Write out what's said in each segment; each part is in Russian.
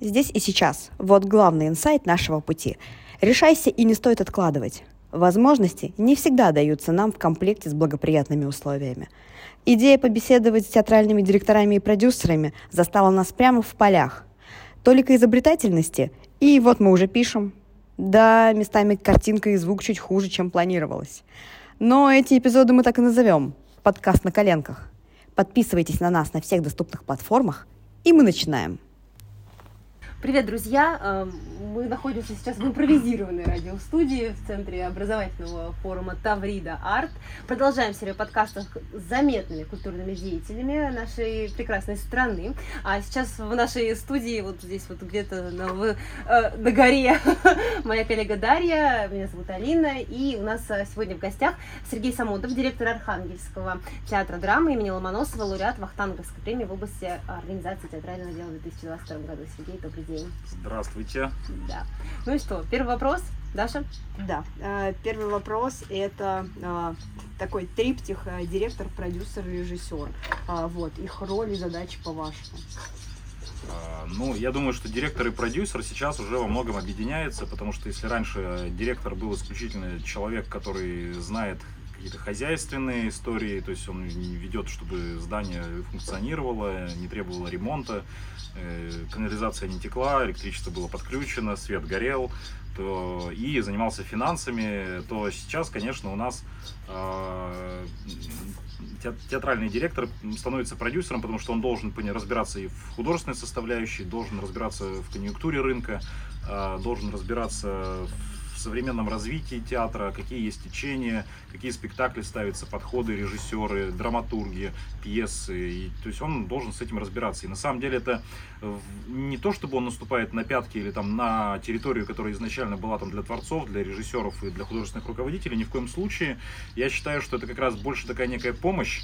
Здесь и сейчас. Вот главный инсайт нашего пути. Решайся и не стоит откладывать. Возможности не всегда даются нам в комплекте с благоприятными условиями. Идея побеседовать с театральными директорами и продюсерами застала нас прямо в полях. Только изобретательности, и вот мы уже пишем. Да, местами картинка и звук чуть хуже, чем планировалось. Но эти эпизоды мы так и назовем. Подкаст на коленках. Подписывайтесь на нас на всех доступных платформах, и мы начинаем. Привет, друзья! Эм, мы находимся сейчас в импровизированной радиостудии в центре образовательного форума Таврида Арт. Продолжаем серию подкастов с заметными культурными деятелями нашей прекрасной страны. А сейчас в нашей студии, вот здесь вот где-то на, в, э, на горе, моя коллега Дарья, меня зовут Алина, и у нас э, сегодня в гостях Сергей Самодов, директор Архангельского театра драмы имени Ломоносова, лауреат Вахтанговской премии в области организации театрального дела в 2022 году. Сергей, добрый день день. Здравствуйте. Да. Ну и что, первый вопрос, Даша? Да, э, первый вопрос – это э, такой триптих э, директор, продюсер, режиссер. Вот, их роль и задачи по-вашему. Ну, я думаю, что директор и продюсер сейчас уже во многом объединяются, потому что если раньше директор был исключительно человек, который знает какие-то хозяйственные истории, то есть он ведет, чтобы здание функционировало, не требовало ремонта, э, канализация не текла, электричество было подключено, свет горел, то, и занимался финансами, то сейчас, конечно, у нас э, театральный директор становится продюсером, потому что он должен разбираться и в художественной составляющей, должен разбираться в конъюнктуре рынка, э, должен разбираться в современном развитии театра, какие есть течения, какие спектакли ставятся, подходы, режиссеры, драматурги, пьесы. И, то есть он должен с этим разбираться. И на самом деле это не то, чтобы он наступает на пятки или там на территорию, которая изначально была там для творцов, для режиссеров и для художественных руководителей, ни в коем случае. Я считаю, что это как раз больше такая некая помощь,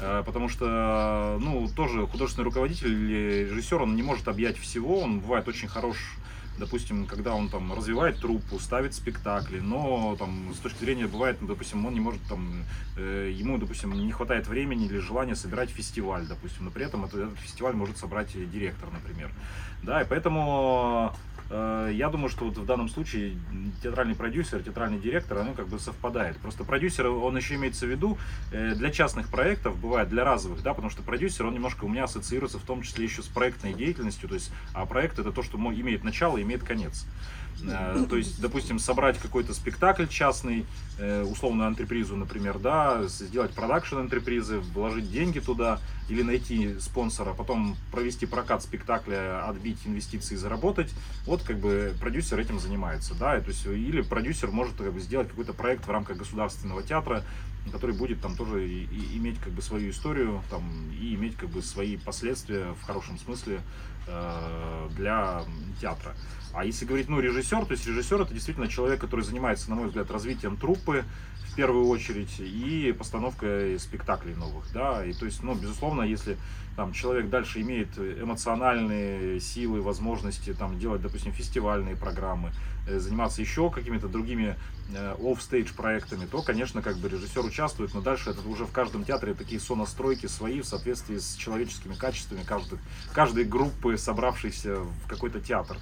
э, потому что, ну, тоже художественный руководитель или режиссер, он не может объять всего, он бывает очень хорош допустим, когда он там развивает труппу, ставит спектакли, но там с точки зрения бывает, допустим, он не может там, э, ему, допустим, не хватает времени или желания собирать фестиваль, допустим, но при этом этот, этот фестиваль может собрать директор, например, да, и поэтому я думаю, что вот в данном случае театральный продюсер, театральный директор, оно как бы совпадает. Просто продюсер, он еще имеется в виду э, для частных проектов, бывает для разовых, да, потому что продюсер, он немножко у меня ассоциируется в том числе еще с проектной деятельностью, то есть, а проект это то, что имеет начало имеет конец. Э, то есть, допустим, собрать какой-то спектакль частный, э, условную антрепризу, например, да, сделать продакшн антрепризы, вложить деньги туда или найти спонсора, потом провести прокат спектакля, отбить инвестиции, заработать. Вот как бы продюсер этим занимается, да, то есть, или продюсер может как бы, сделать какой-то проект в рамках государственного театра, который будет там тоже и, и иметь как бы свою историю там и иметь как бы свои последствия в хорошем смысле э, для театра. А если говорить, ну, режиссер, то есть режиссер это действительно человек, который занимается, на мой взгляд, развитием труппы в первую очередь и постановкой спектаклей новых, да, и то есть, ну, безусловно, если там человек дальше имеет эмоциональные силы, возможности там делать, допустим, фестивальные программы, э, заниматься еще какими-то другими э, off-stage проектами, то, конечно, как бы режиссер участвует, но дальше это уже в каждом театре такие сонастройки свои в соответствии с человеческими качествами каждой, каждой группы, собравшейся в какой-то театр.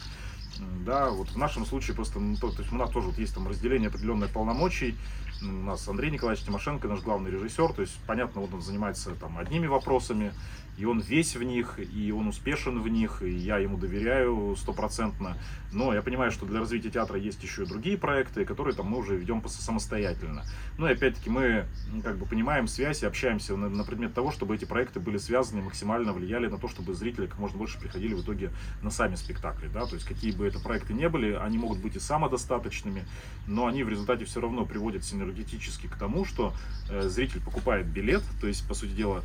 Да, вот в нашем случае просто, ну, то, то есть у нас тоже вот есть там разделение определенных полномочий. У нас Андрей Николаевич Тимошенко, наш главный режиссер, то есть понятно, вот он занимается там одними вопросами, и он весь в них, и он успешен в них, и я ему доверяю стопроцентно. Но я понимаю, что для развития театра есть еще и другие проекты, которые там мы уже ведем самостоятельно. Ну и опять-таки мы как бы понимаем связь и общаемся на, на предмет того, чтобы эти проекты были связаны, максимально влияли на то, чтобы зрители как можно больше приходили в итоге на сами спектакли. Да? То есть какие бы это проекты не были, они могут быть и самодостаточными, но они в результате все равно приводят синергетически к тому, что э, зритель покупает билет, то есть, по сути дела,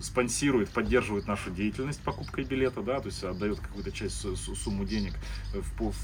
спонсирует, поддерживает нашу деятельность покупкой билета, да, то есть отдает какую-то часть сумму денег в, в,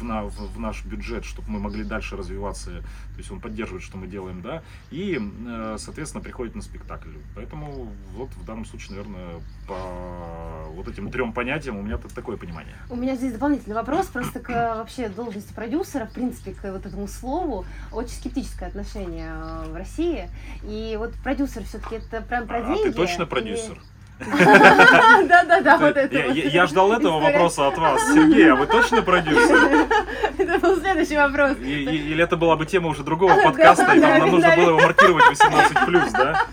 в, на, в, в наш бюджет, чтобы мы могли дальше развиваться, то есть он поддерживает, что мы делаем, да, и, э, соответственно, приходит на спектакль. Поэтому вот в данном случае, наверное, по вот этим трем понятиям у меня такое понимание. У меня здесь дополнительный вопрос, просто к вообще должности продюсера, в принципе, к вот этому слову, очень скептическое отношение э, в России, и вот продюсер все-таки это прям про а, деньги? А ты точно продюсер? Да-да-да, вот это. Я ждал этого вопроса от вас. Сергей, а вы точно продюсер? Это был следующий вопрос. Или это была бы тема уже другого подкаста, и нам нужно было его маркировать 18+, да?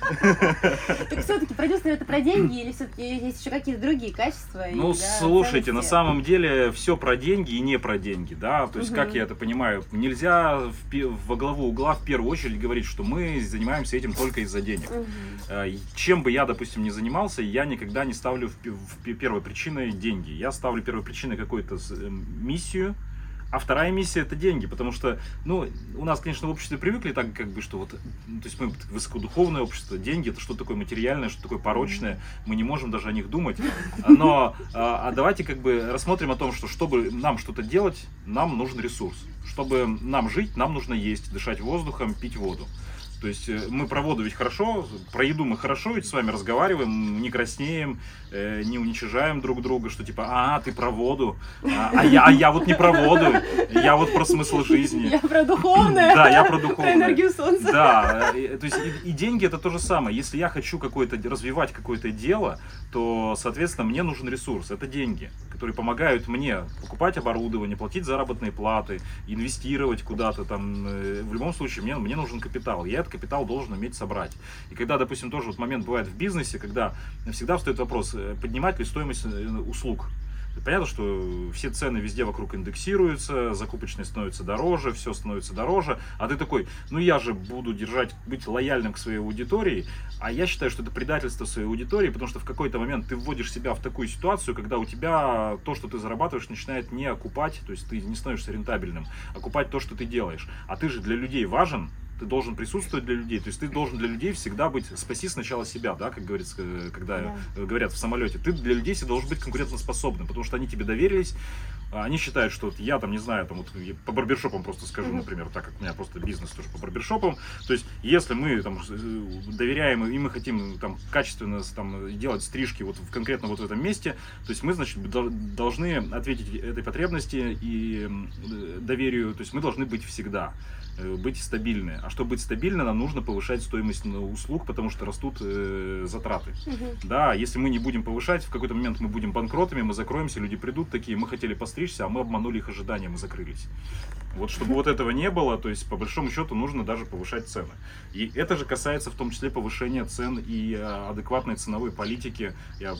Так все-таки продюсер это про деньги или все-таки есть еще какие-то другие качества? Ну, слушайте, на самом деле все про деньги и не про деньги, да? То есть, как я это понимаю, нельзя во главу угла в первую очередь говорить, что мы занимаемся этим только из-за денег. Э, чем бы я, допустим, не занимался, я никогда не ставлю в, в первой причиной деньги. Я ставлю первой причиной какую-то э, миссию, а вторая миссия это деньги, потому что, ну, у нас, конечно, в обществе привыкли так, как бы, что вот, ну, то есть мы высокодуховное общество, деньги это что такое материальное, что такое порочное, мы не можем даже о них думать. Но, а, а давайте как бы рассмотрим о том, что чтобы нам что-то делать, нам нужен ресурс. Чтобы нам жить, нам нужно есть, дышать воздухом, пить воду. То есть э, мы про воду ведь хорошо, про еду мы хорошо ведь с вами разговариваем, не краснеем, э, не уничижаем друг друга, что типа, а, ты про воду, а, а, я, а я вот не про воду, я вот про смысл жизни. Я про духовное. Да, я про духовное. Про энергию солнца. Да, и, то есть и, и деньги это то же самое. Если я хочу какое-то развивать какое-то дело, то, соответственно, мне нужен ресурс, это деньги, которые помогают мне покупать оборудование, платить заработные платы, инвестировать куда-то там. Э, в любом случае, мне, мне нужен капитал. Я этот капитал должен уметь собрать. И когда, допустим, тоже вот момент бывает в бизнесе, когда всегда встает вопрос, э, поднимать ли стоимость э, услуг. Понятно, что все цены везде вокруг индексируются, закупочные становятся дороже, все становится дороже, а ты такой, ну я же буду держать, быть лояльным к своей аудитории, а я считаю, что это предательство своей аудитории, потому что в какой-то момент ты вводишь себя в такую ситуацию, когда у тебя то, что ты зарабатываешь, начинает не окупать, то есть ты не становишься рентабельным, окупать то, что ты делаешь. А ты же для людей важен, ты должен присутствовать для людей, то есть ты должен для людей всегда быть, спаси сначала себя, да, как говорится, э, когда да. Э, говорят в самолете, ты для людей всегда должен быть конкурентоспособным, потому что они тебе доверились, а они считают, что вот я там, не знаю, там вот по барбершопам просто скажу, например, так как у меня просто бизнес тоже по барбершопам, то есть если мы там э, доверяем и мы хотим там качественно там делать стрижки вот в конкретно вот в этом месте, то есть мы, значит, должны ответить этой потребности и доверию, то есть мы должны быть всегда. Э, быть стабильны. А чтобы быть стабильны, нам нужно повышать стоимость услуг, потому что растут э, затраты. Угу. Да, если мы не будем повышать, в какой-то момент мы будем банкротами, мы закроемся, люди придут такие, мы хотели постричься, а мы обманули их ожидания, мы закрылись. Вот чтобы вот этого не было, то есть по большому счету нужно даже повышать цены. И это же касается в том числе повышения цен и э, адекватной ценовой политики, я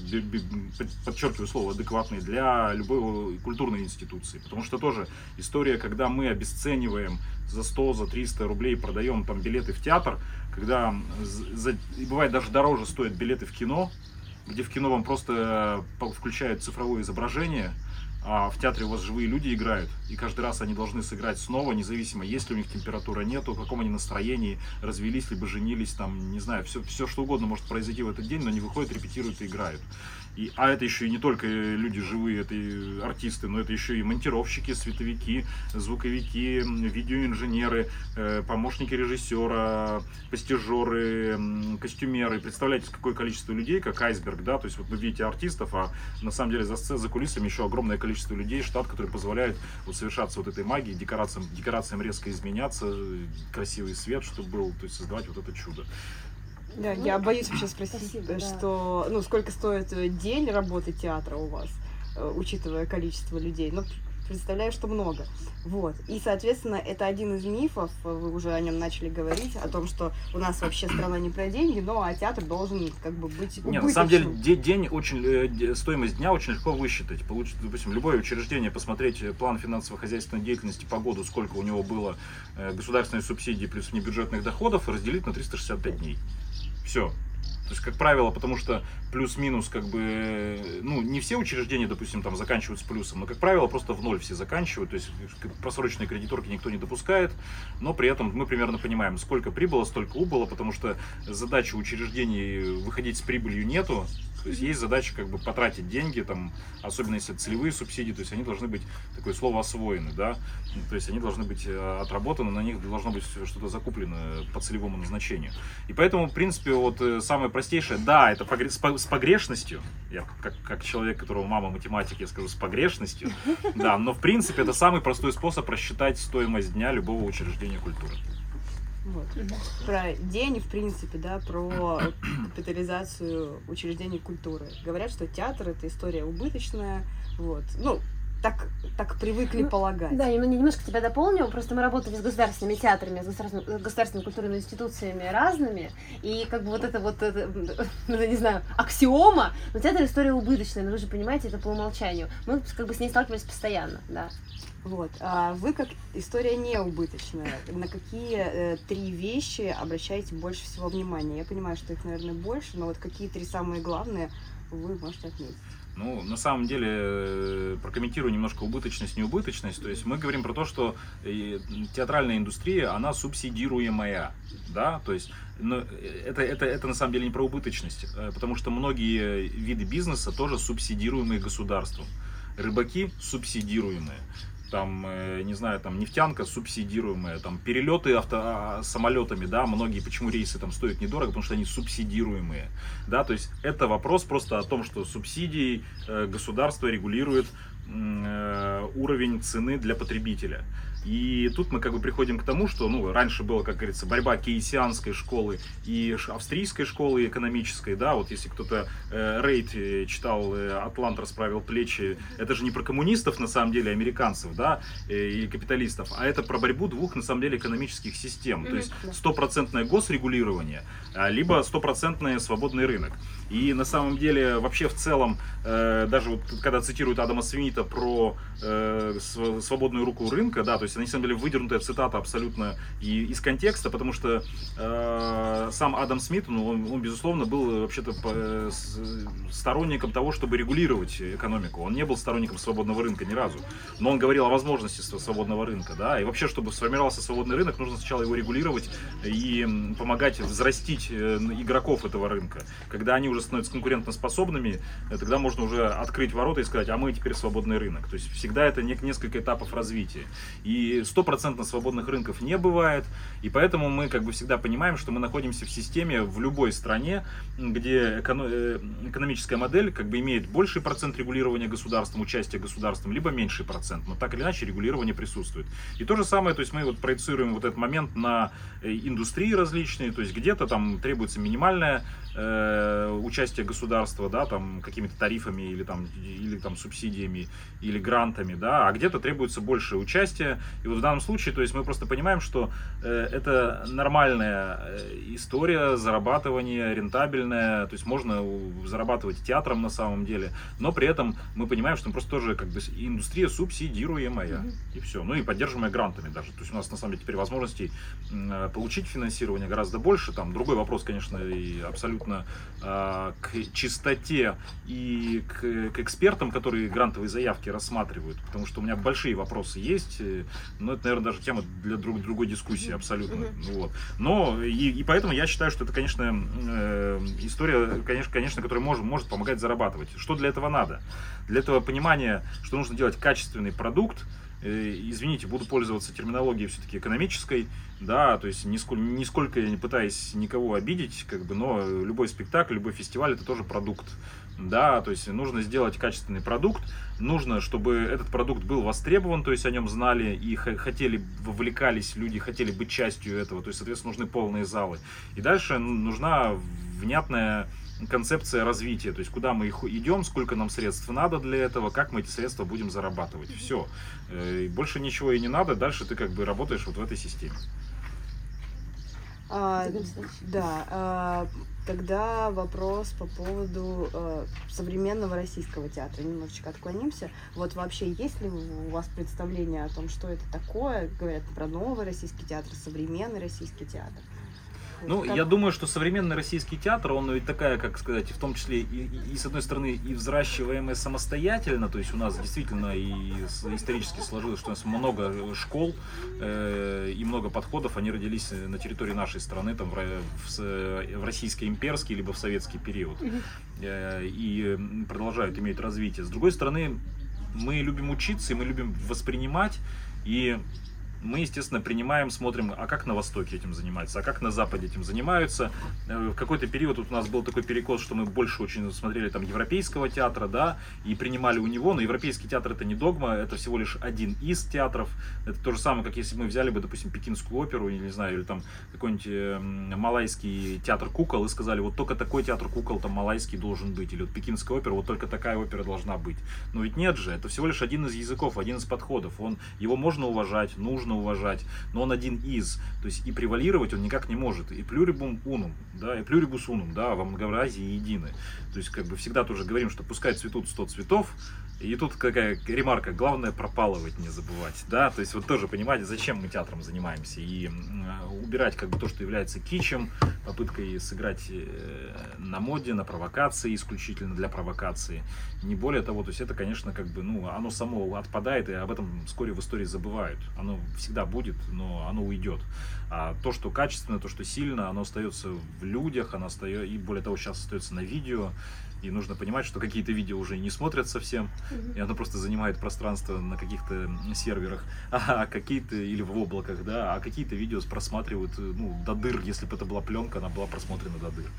подчеркиваю слово адекватной, для любой культурной институции. Потому что тоже история, когда мы обесцениваем за 100, за 300 рублей продаем там билеты в театр, когда за, бывает даже дороже стоят билеты в кино, где в кино вам просто э, включают цифровое изображение, а в театре у вас живые люди играют, и каждый раз они должны сыграть снова, независимо, есть ли у них температура, нету, в каком они настроении, развелись, либо женились, там, не знаю, все, все что угодно может произойти в этот день, но они выходят, репетируют и играют. И, а это еще и не только люди живые, это и артисты, но это еще и монтировщики, световики, звуковики, видеоинженеры, э, помощники режиссера, постижеры, костюмеры. Представляете, какое количество людей, как айсберг, да, то есть вот вы видите артистов, а на самом деле за за кулисами еще огромное количество людей, штат, который позволяет вот совершаться вот этой магии, декорациям, декорациям резко изменяться, красивый свет, чтобы был, то есть создавать вот это чудо. Да, ну, я боюсь вообще спросить, спасибо, что, да. ну, сколько стоит э, день работы театра у вас, э, учитывая количество людей. Ну, представляю, что много. Вот. И, соответственно, это один из мифов, э, вы уже о нем начали говорить, о том, что у нас вообще страна не про деньги, но а театр должен как бы быть Нет, на самом деле день очень, стоимость дня очень легко высчитать. Получить, допустим, любое учреждение, посмотреть план финансово-хозяйственной деятельности по году, сколько у него было государственной субсидии плюс внебюджетных доходов, и разделить на 365 дней. Все. То есть, как правило, потому что плюс-минус, как бы, ну, не все учреждения, допустим, там заканчивают с плюсом, но, как правило, просто в ноль все заканчивают, то есть просроченные кредиторки никто не допускает, но при этом мы примерно понимаем, сколько прибыло, столько убыло, потому что задача учреждений выходить с прибылью нету, то есть есть задача как бы потратить деньги, там, особенно если целевые субсидии, то есть они должны быть, такое слово освоены, да, то есть они должны быть э, отработаны, на них должно быть что-то закуплено по целевому назначению. И поэтому, в принципе, вот э, самое простейшее, да, это с погрешностью, я как, как человек, которого мама математики, я скажу с погрешностью, да, но в принципе это самый простой способ рассчитать стоимость дня любого учреждения культуры. Вот. Про день, в принципе, да, про капитализацию учреждений культуры. Говорят, что театр это история убыточная. Вот. Ну, так, так привыкли ну, полагать. Да, я немножко тебя дополню. Просто мы работали с государственными театрами, с государственными, государственными культурными институциями разными. И как бы вот это вот, это, ну, не знаю, аксиома, но театр история убыточная, но вы же понимаете, это по умолчанию. Мы как бы с ней сталкивались постоянно, да. Вот. А вы как история не убыточная. На какие э, три вещи обращаете больше всего внимания? Я понимаю, что их, наверное, больше, но вот какие три самые главные вы можете отметить? Ну, на самом деле, э, прокомментирую немножко убыточность, неубыточность. То есть мы говорим про то, что э, театральная индустрия, она субсидируемая, да, то есть но это, это, это на самом деле не про убыточность, э, потому что многие виды бизнеса тоже субсидируемые государством. Рыбаки субсидируемые там, э, не знаю, там нефтянка субсидируемая, там перелеты авто, а, самолетами, да, многие, почему рейсы там стоят недорого, потому что они субсидируемые, да, то есть это вопрос просто о том, что субсидии э, государство регулирует э, уровень цены для потребителя. И тут мы как бы приходим к тому, что ну, раньше было, как говорится, борьба кейсианской школы и австрийской школы экономической, да, вот если кто-то э, Рейд э, читал э, «Атлант расправил плечи», это же не про коммунистов, на самом деле, американцев, да, э, или капиталистов, а это про борьбу двух, на самом деле, экономических систем, то есть стопроцентное госрегулирование, а, либо стопроцентный свободный рынок. И на самом деле, вообще в целом, э, даже вот когда цитируют Адама Свинита про э, свободную руку рынка, да, то есть на самом деле выдернутая цитата абсолютно и, из контекста, потому что э, сам Адам Смит, ну, он, он безусловно был вообще-то по, сторонником того, чтобы регулировать экономику. Он не был сторонником свободного рынка ни разу, но он говорил о возможности свободного рынка, да, и вообще, чтобы сформировался свободный рынок, нужно сначала его регулировать и помогать взрастить э, игроков этого рынка. Когда они уже становятся конкурентоспособными, э, тогда можно уже открыть ворота и сказать, а мы теперь свободный рынок. То есть всегда это несколько этапов развития. И стопроцентно свободных рынков не бывает, и поэтому мы как бы всегда понимаем, что мы находимся в системе в любой стране, где э, экономическая модель как бы имеет больший процент регулирования государством, участия государством, либо меньший процент, но так или иначе регулирование присутствует. И то же самое, то есть мы вот проецируем вот этот момент на э, индустрии различные, то есть где-то там требуется минимальное э, участие государства, да, там какими-то тарифами или там, или там субсидиями, или грантами, да, а где-то требуется больше участия. И вот в данном случае, то есть мы просто понимаем, что э, это нормальная э, история зарабатывания, рентабельная, то есть можно зарабатывать театром на самом деле, но при этом мы понимаем, что мы просто тоже как бы индустрия субсидируемая, mm-hmm. и все. Ну и поддерживаемая грантами даже. То есть у нас на самом деле теперь возможностей э, получить финансирование гораздо больше. Там другой вопрос, конечно, и абсолютно э, к чистоте и к, к экспертам, которые грантовые заявки рассматривают, потому что у меня большие вопросы есть, э, но это, наверное, даже тема для друг, другой дискуссии абсолютно. Mm-hmm. Вот. Но и, и поэтому я считаю, что это, конечно, э, история, конечно, конечно, которая может, может помогать зарабатывать. Что для этого надо? Для этого понимания, что нужно делать качественный продукт, э, извините, буду пользоваться терминологией все-таки экономической, да, то есть нисколько, нисколько я не пытаюсь никого обидеть, как бы, но любой спектакль, любой фестиваль это тоже продукт, да, то есть нужно сделать качественный продукт, нужно, чтобы этот продукт был востребован, то есть о нем знали и хотели, вовлекались люди, хотели быть частью этого, то есть, соответственно, нужны полные залы. И дальше нужна внятная концепция развития, то есть куда мы их идем, сколько нам средств надо для этого, как мы эти средства будем зарабатывать. Все. Э, больше ничего и не надо, дальше ты как бы работаешь вот в этой системе. А, да, а, тогда вопрос по поводу а, современного российского театра. Немножечко отклонимся. Вот вообще есть ли у вас представление о том, что это такое? Говорят про новый российский театр, современный российский театр. Ну, как... я думаю, что современный российский театр, он ведь такая, как сказать, в том числе и, и, и с одной стороны и взращиваемая самостоятельно, то есть у нас действительно и исторически сложилось, что у нас много школ э, и много подходов, они родились на территории нашей страны, там в, в, в российско-имперский либо в советский период, э, и продолжают иметь развитие. С другой стороны, мы любим учиться, и мы любим воспринимать, и мы, естественно, принимаем, смотрим, а как на Востоке этим занимаются, а как на Западе этим занимаются. Э, в какой-то период вот у нас был такой перекос, что мы больше очень смотрели там европейского театра, да, и принимали у него, но европейский театр это не догма, это всего лишь один из театров. Это то же самое, как если бы мы взяли бы, допустим, пекинскую оперу, или не знаю, или там какой-нибудь э, малайский театр кукол и сказали, вот только такой театр кукол там малайский должен быть, или вот пекинская опера, вот только такая опера должна быть. Но ведь нет же, это всего лишь один из языков, один из подходов. Он, его можно уважать, нужно уважать, но он один из. То есть и превалировать он никак не может. И плюрибум унум, да, и плюрибус унум, да, во многообразии едины. То есть как бы всегда тоже говорим, что пускай цветут 100 цветов, и тут какая ремарка, главное пропалывать не забывать, да, то есть вот тоже понимаете, зачем мы театром занимаемся, и убирать как бы то, что является кичем, попыткой сыграть э, на моде, на провокации, исключительно для провокации, не более того, то есть это, конечно, как бы, ну, оно само отпадает, и об этом вскоре в истории забывают, оно всегда будет, но оно уйдет, а то, что качественно, то, что сильно, оно остается в людях, оно остается, и более того, сейчас остается на видео, и нужно понимать, что какие-то видео уже не смотрят совсем, и оно просто занимает пространство на каких-то серверах, а какие-то, или в облаках, да, а какие-то видео просматривают, ну, до дыр, если бы это была пленка, она была просмотрена до дыр,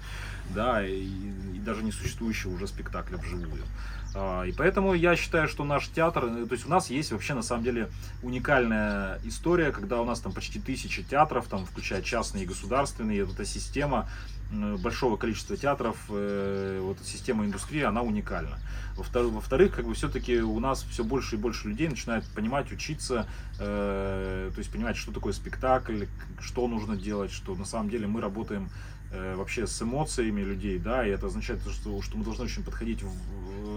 да, и, и даже не существующего уже спектакля вживую. А, и поэтому я считаю, что наш театр, э, то есть у нас есть вообще на самом деле уникальная история, когда у нас там почти тысяча театров, там включая частные и государственные, вот эта система большого количества театров, э, вот система индустрии, она уникальна. Во-вторых, как бы все-таки у нас все больше и больше людей начинают понимать, учиться, э, то есть понимать, что такое спектакль, что нужно делать, что на самом деле мы работаем вообще с эмоциями людей, да, и это означает, что, что мы должны очень подходить в,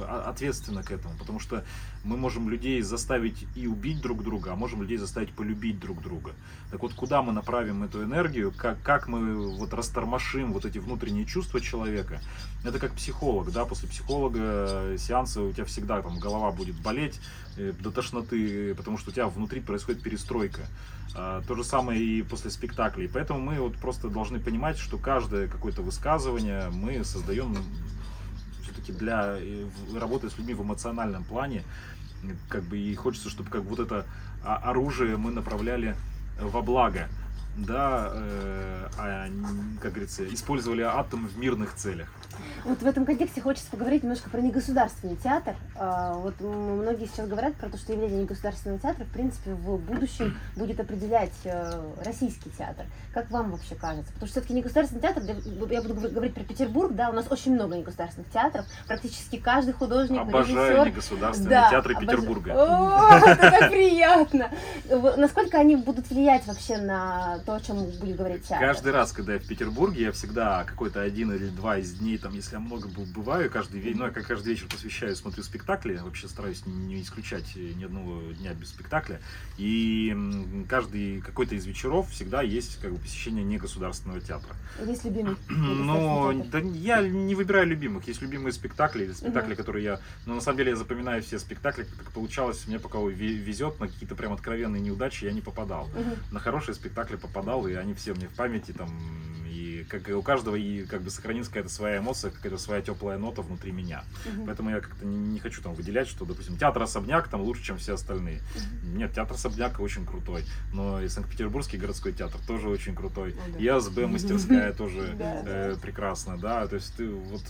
а, ответственно к этому, потому что мы можем людей заставить и убить друг друга, а можем людей заставить полюбить друг друга. Так вот, куда мы направим эту энергию, как, как мы вот растормошим вот эти внутренние чувства человека, это как психолог, да, после психолога сеанса у тебя всегда там голова будет болеть э, до тошноты, потому что у тебя внутри происходит перестройка. А, то же самое и после спектаклей. Поэтому мы вот просто должны понимать, что каждое какое-то высказывание мы создаем все-таки для э, работы с людьми в эмоциональном плане, как бы и хочется, чтобы как вот это оружие мы направляли во благо, да, э, а, как говорится, использовали атом в мирных целях. Вот в этом контексте хочется поговорить немножко про негосударственный театр. А, вот многие сейчас говорят про то, что явление негосударственного театра, в принципе, в будущем будет определять э, российский театр. Как вам вообще кажется? Потому что все-таки негосударственный театр, я буду говорить про Петербург, да, у нас очень много негосударственных театров, практически каждый художник, Обожаю режиссер. негосударственные да, театры обож... Петербурга. О, это так приятно! Насколько они будут влиять вообще на то, о чем будет говорить театр? Каждый раз, когда я в Петербурге, я всегда какой-то один или два из дней, там, если я много бываю, каждый вечер, ну, я как каждый вечер посвящаю, смотрю спектакли, вообще стараюсь не исключать ни одного дня без спектакля, и каждый какой-то из вечеров всегда есть как бы посещение негосударственного театра. Есть любимый? Ну, да, я не выбираю любимых, есть любимые спектакли, или спектакли, uh-huh. которые я, ну, на самом деле я запоминаю все спектакли, как получалось, мне пока везет, на какие-то прям откровенные неудачи я не попадал. Uh-huh. На хорошие спектакли попадал, и они все мне в памяти, там, и как и у каждого и как бы сохранится какая-то своя эмоция, какая-то своя теплая нота внутри меня. Uh-huh. Поэтому я как-то не, хочу там выделять, что, допустим, театр особняк там лучше, чем все остальные. Uh-huh. Нет, театр особняк очень крутой, но и Санкт-Петербургский городской театр тоже очень крутой. Uh-huh. И АСБ мастерская тоже э, прекрасна, да. То есть ты вот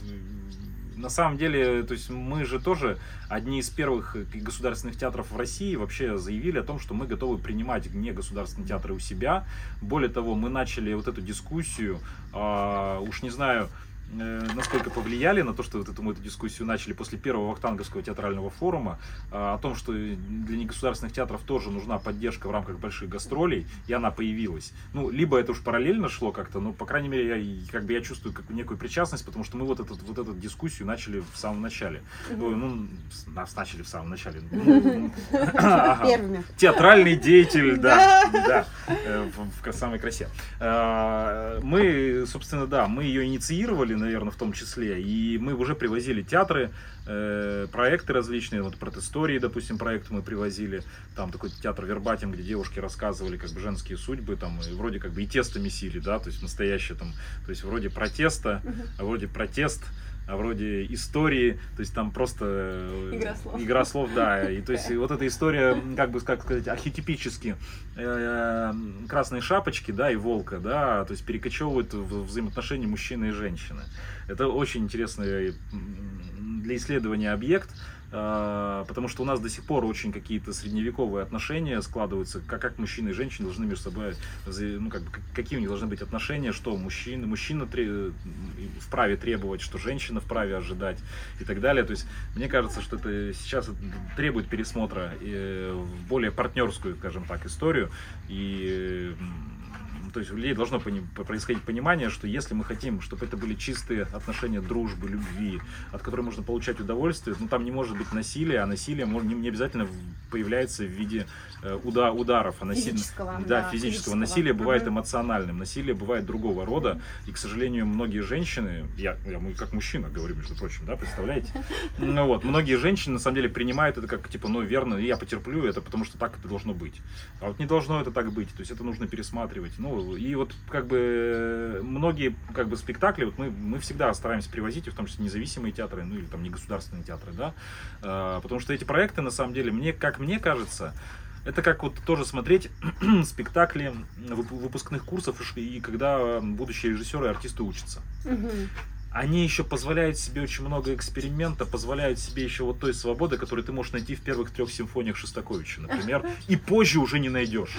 на самом деле, то есть мы же тоже одни из первых государственных театров в России вообще заявили о том, что мы готовы принимать не государственные театры у себя. Более того, мы начали вот эту дискуссию, э, уж не знаю, Э, насколько повлияли на то, что вот эту, мы эту дискуссию начали после первого Вахтанговского театрального форума, э, о том, что для негосударственных театров тоже нужна поддержка в рамках больших гастролей, и она появилась. Ну, либо это уж параллельно шло как-то, но, по крайней мере, я, как бы я чувствую как некую причастность, потому что мы вот, этот, вот эту дискуссию начали в самом начале. Ну, ну нас начали в самом начале. Первыми. Театральный деятель, да, да, э, в самой красе. Мы, собственно, да, мы ее инициировали, наверное, в том числе. И мы уже привозили театры, э, проекты различные, вот протестории, допустим, проект мы привозили, там такой театр Вербатим, где девушки рассказывали как бы женские судьбы, там и вроде как бы и тесто месили, да, то есть настоящее там, то есть вроде протеста, а вроде протест, вроде истории, то есть там просто э, игра слов, игра слов да, и то есть вот эта история, как бы как сказать, архетипически э, красные шапочки, да, и волка, да, то есть перекочевывают в взаимоотношения мужчины и женщины. Это очень интересный для исследования объект, а, потому что у нас до сих пор очень какие-то средневековые отношения складываются, как, как мужчины и женщины должны между собой, ну, как, какие у них должны быть отношения, что мужчина, мужчина вправе требовать, что женщина вправе ожидать и так далее. То есть мне кажется, что это сейчас требует пересмотра и в более партнерскую, скажем так, историю. И то есть у людей должно происходить понимание, что если мы хотим, чтобы это были чистые отношения дружбы, любви, от которой можно получать удовольствие, ну там не может быть насилия, а насилие не, обязательно появляется в виде э, уда, ударов. А насилие, физического, да, да, физического. физического. Насилие бывает эмоциональным, насилие бывает другого рода, и, к сожалению, многие женщины, я, я как мужчина говорю, между прочим, да, представляете? Ну вот, многие женщины на самом деле принимают это как, типа, ну верно, я потерплю это, потому что так это должно быть. А вот не должно это так быть, то есть это нужно пересматривать. Ну, и вот как бы многие как бы спектакли, вот мы, мы всегда стараемся привозить, в том числе независимые театры, ну или там не государственные театры, да, а, потому что эти проекты, на самом деле, мне, как мне кажется, это как вот тоже смотреть спектакли выпускных курсов, и когда будущие режиссеры и артисты учатся. Угу они еще позволяют себе очень много эксперимента, позволяют себе еще вот той свободы, которую ты можешь найти в первых трех симфониях Шостаковича, например, и позже уже не найдешь.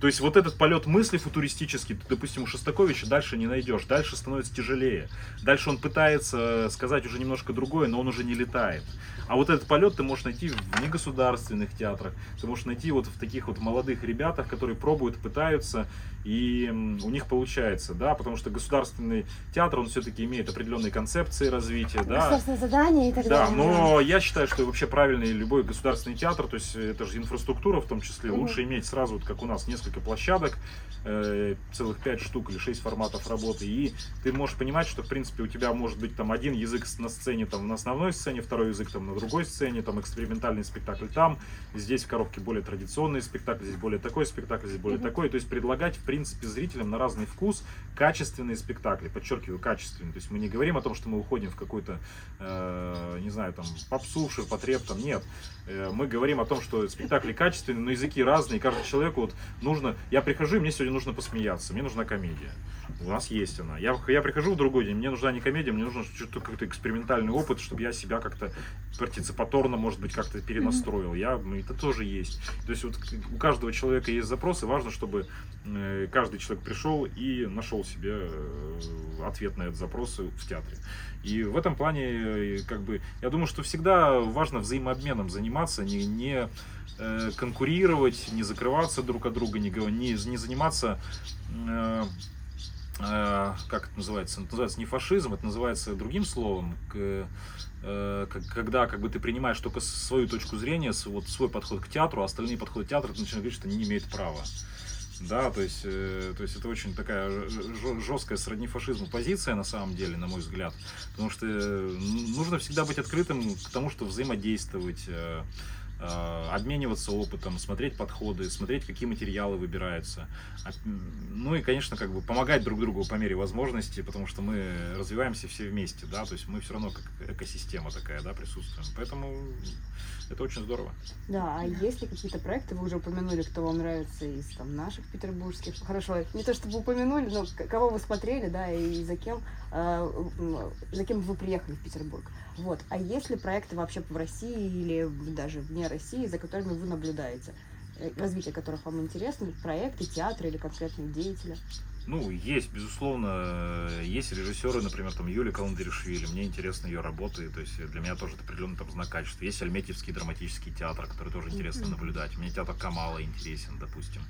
То есть вот этот полет мысли футуристический, ты, допустим, у Шостаковича дальше не найдешь, дальше становится тяжелее. Дальше он пытается сказать уже немножко другое, но он уже не летает. А вот этот полет ты можешь найти в негосударственных театрах, ты можешь найти вот в таких вот молодых ребятах, которые пробуют, пытаются, и у них получается, да, потому что государственный театр, он все-таки имеет определенные концепции развития, да. Государственные задания и так далее. Да, но я считаю, что вообще правильный любой государственный театр, то есть это же инфраструктура в том числе, угу. лучше иметь сразу, вот как у нас, несколько площадок, э, целых пять штук или шесть форматов работы, и ты можешь понимать, что, в принципе, у тебя может быть там один язык на сцене, там, на основной сцене, второй язык там на другой сцене, там экспериментальный спектакль там, здесь в коробке более традиционный спектакль, здесь более такой спектакль, здесь более угу. такой, то есть предлагать, в принципе, принципе, зрителям на разный вкус качественные спектакли, подчеркиваю, качественные. То есть мы не говорим о том, что мы уходим в какой-то, э, не знаю, там, попсу, потреб, там, нет. Э, мы говорим о том, что спектакли качественные, но языки разные, и каждому человеку вот нужно, я прихожу, и мне сегодня нужно посмеяться, мне нужна комедия. У нас есть она. Я, я прихожу в другой день, мне нужна не комедия, мне нужен что-то какой-то экспериментальный опыт, чтобы я себя как-то партиципаторно, может быть, как-то перенастроил. Я, это тоже есть. То есть вот у каждого человека есть запросы, важно, чтобы э, каждый человек пришел и нашел себе э, ответ на этот запрос в театре. И в этом плане, э, как бы, я думаю, что всегда важно взаимообменом заниматься, не, не конкурировать, не закрываться друг от друга, не, не, не заниматься Э, как это называется? Это называется не фашизм, это называется другим словом, э, когда как бы ты принимаешь только свою точку зрения, вот свой подход к театру, а остальные подходы к театру, ты начинаешь говорить, что они не имеют права. Да, то есть, э, то есть это очень такая жесткая сродни фашизму позиция на самом деле, на мой взгляд, потому что нужно всегда быть открытым к тому, что взаимодействовать, Э, обмениваться опытом, смотреть подходы, смотреть, какие материалы выбираются. А, ну и, конечно, как бы помогать друг другу по мере возможности, потому что мы развиваемся все вместе, да, то есть мы все равно как экосистема такая, да, присутствуем. Поэтому это очень здорово. Да, а есть ли какие-то проекты, вы уже упомянули, кто вам нравится из там наших петербургских, хорошо, не то чтобы упомянули, но кого вы смотрели, да, и за кем, э, за кем вы приехали в Петербург. Вот. А есть ли проекты вообще в России или даже вне России, за которыми вы наблюдаете? Э, развитие которых вам интересно, проекты, театры или конкретные деятели? Ну, есть, безусловно, есть режиссеры, например, там Юлия Каландеришвили, мне интересны ее работы, то есть для меня тоже это определенный там знак качества. Есть Альметьевский драматический театр, который тоже интересно наблюдать. Мне театр Камала интересен, допустим.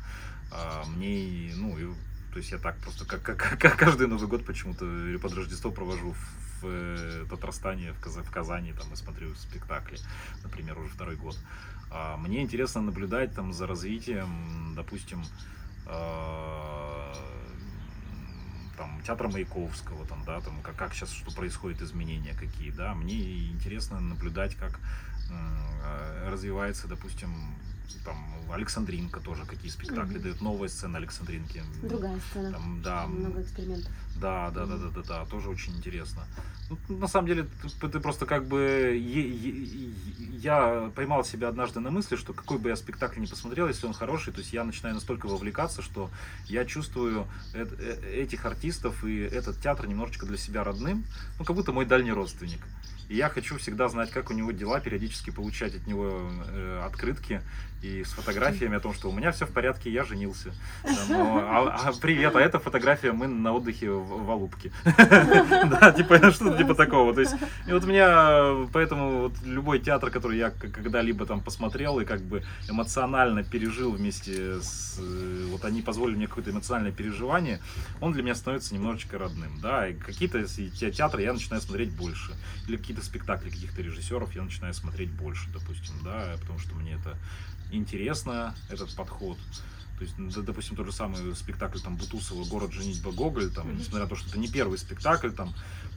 А, мне, ну, и, то есть я так просто, как, как, как каждый Новый год почему-то или под Рождество провожу в, в э, Татарстане, в, Каз, в Казани, там, и смотрю спектакли, например, уже второй год. А, мне интересно наблюдать там за развитием, допустим, а, там, театра Маяковского, там, да, там, как, как сейчас, что происходит, изменения какие, да, мне интересно наблюдать, как э, развивается, допустим, там Александринка тоже какие спектакли дает, новая сцена Александринки. Другая сцена. Там, да, Много экспериментов. да, да, да, да, да, да, тоже очень интересно. Ну, на самом деле, ты, ты просто как бы... е- е- е- Я поймал себя однажды на мысли, что какой бы я спектакль не посмотрел, если он хороший, то есть я начинаю настолько вовлекаться, что я чувствую э- э- этих артистов и этот театр немножечко для себя родным, ну, как будто мой дальний родственник. И я хочу всегда знать, как у него дела, периодически получать от него э, открытки и с фотографиями о том, что у меня все в порядке, я женился. Там, ну, а, а, привет, а эта фотография мы на отдыхе в, в Алубке. Да, типа что-то типа такого. То есть, и вот у меня, поэтому вот любой театр, который я когда-либо там посмотрел и как бы эмоционально пережил вместе с... э, Вот они позволили мне какое-то эмоциональное переживание, он для меня становится немножечко родным, да, и какие-то театры я начинаю смотреть больше, или какие-то спектакли каких-то режиссеров я начинаю смотреть больше, допустим, да, потому что мне это интересно, этот подход. То есть, допустим, тот же самый спектакль там Бутусова «Город женитьба Гоголь», там, несмотря на то, что это не первый спектакль, там,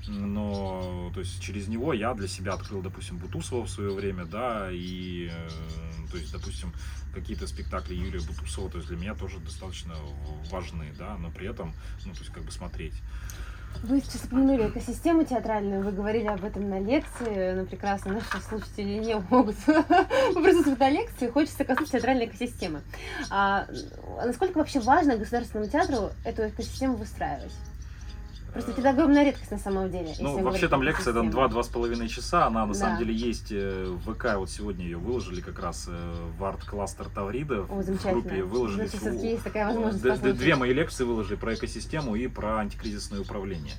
но то есть через него я для себя открыл, допустим, Бутусова в свое время, да, и э, то есть, допустим, какие-то спектакли Юрия Бутусова, то есть для меня тоже достаточно важны, да, но при этом, ну, то есть как бы смотреть. Вы сейчас упомянули экосистему театральную, вы говорили об этом на лекции, но прекрасно наши слушатели не могут присутствовать на лекции, хочется коснуться театральной экосистемы. А насколько вообще важно государственному театру эту экосистему выстраивать? Просто это огромная редкость на самом деле. Ну, вообще там лекция там экосистему. 2-2 с половиной часа, она на Да. самом деле есть э, в ВК, вот сегодня ее выложили как раз э, в арт-кластер Таврида, О, в группе выложили Значит, все-таки есть такая возможность д- послушать. Две мои лекции выложили про экосистему и про антикризисное управление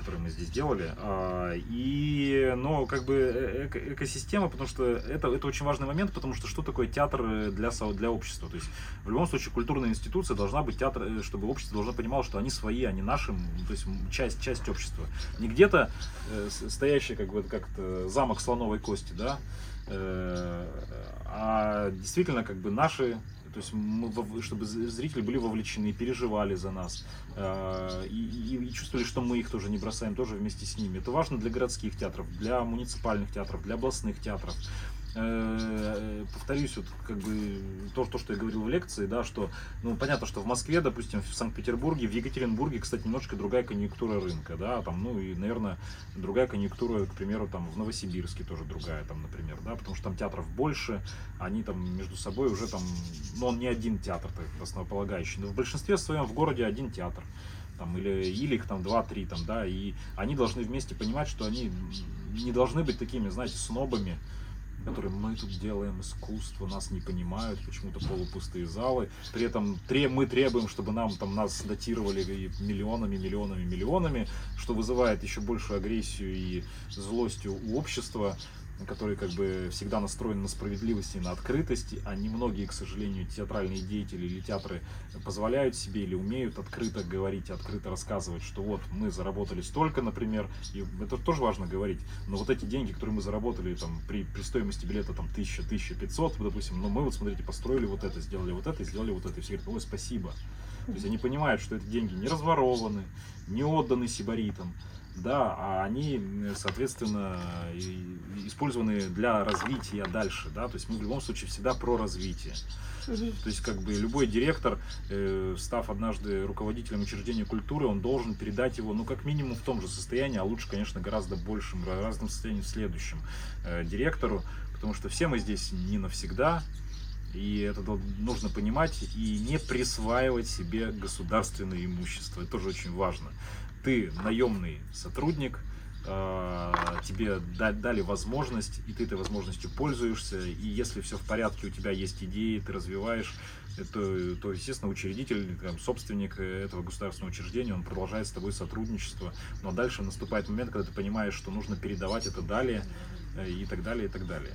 которые мы здесь делали. А, И, ну, как бы э- эко- экосистема, потому что это, это очень важный момент, потому что что такое театр э, для, для общества? То есть, в любом случае, культурная институция должна быть театр, э, чтобы общество должно понимало, что они свои, они наши, м, то есть часть, часть общества. Не где-то стоящий, как бы, как-то замок слоновой кости, да, а действительно, как бы, наши то есть мы, чтобы зрители были вовлечены, переживали за нас э, и- и чувствовали, что мы их тоже не бросаем, тоже вместе с ними. Это важно для городских театров, для муниципальных театров, для областных театров. Э, Повторюсь, вот как бы то, то, что я говорил в лекции, да, что, ну, понятно, что в Москве, допустим, в Санкт-Петербурге, в Екатеринбурге, кстати, немножко другая конъюнктура рынка, да, там, ну, и, наверное, другая конъюнктура, к примеру, там, в Новосибирске тоже другая, там, например, да, потому что там театров больше, они там между собой уже там, ну, он не один театр, так, основополагающий, но в большинстве своем в городе один театр, там, или, или там два-три, там, да, и они должны вместе понимать, что они не должны быть такими, знаете, снобами, которые мы тут делаем искусство, нас не понимают, почему-то полупустые залы. При этом тре- мы требуем, чтобы нам там нас датировали миллионами, миллионами, миллионами, что вызывает еще большую агрессию и злость у общества, который как бы всегда настроен на справедливость и на открытость, а немногие, к сожалению, театральные деятели или театры позволяют себе или умеют открыто говорить, открыто рассказывать, что вот мы заработали столько, например, и это тоже важно говорить, но вот эти деньги, которые мы заработали там при, при стоимости билета там 1000, 1500, допустим, ну мы вот смотрите, построили вот это, сделали вот это, сделали вот это, и все говорят, ой, спасибо. То есть они понимают, что эти деньги не разворованы, не отданы сибаритам, да, а они, соответственно, использованы для развития дальше, да, то есть мы в любом случае всегда про развитие. То есть, как бы любой директор, э, став однажды руководителем учреждения культуры, он должен передать его, ну, как минимум в том же состоянии, а лучше, конечно, гораздо большем, разном состоянии в следующем э, директору, потому что все мы здесь не навсегда, и это нужно понимать и не присваивать себе государственное имущество. Это тоже очень важно. Ты наемный сотрудник, э, тебе да- дали возможность, и ты этой возможностью пользуешься, и если все в порядке, у тебя есть идеи, ты развиваешь, это, то, естественно, учредитель, там, собственник этого государственного учреждения, он продолжает с тобой сотрудничество, но дальше наступает момент, когда ты понимаешь, что нужно передавать это далее, и так далее, и так далее.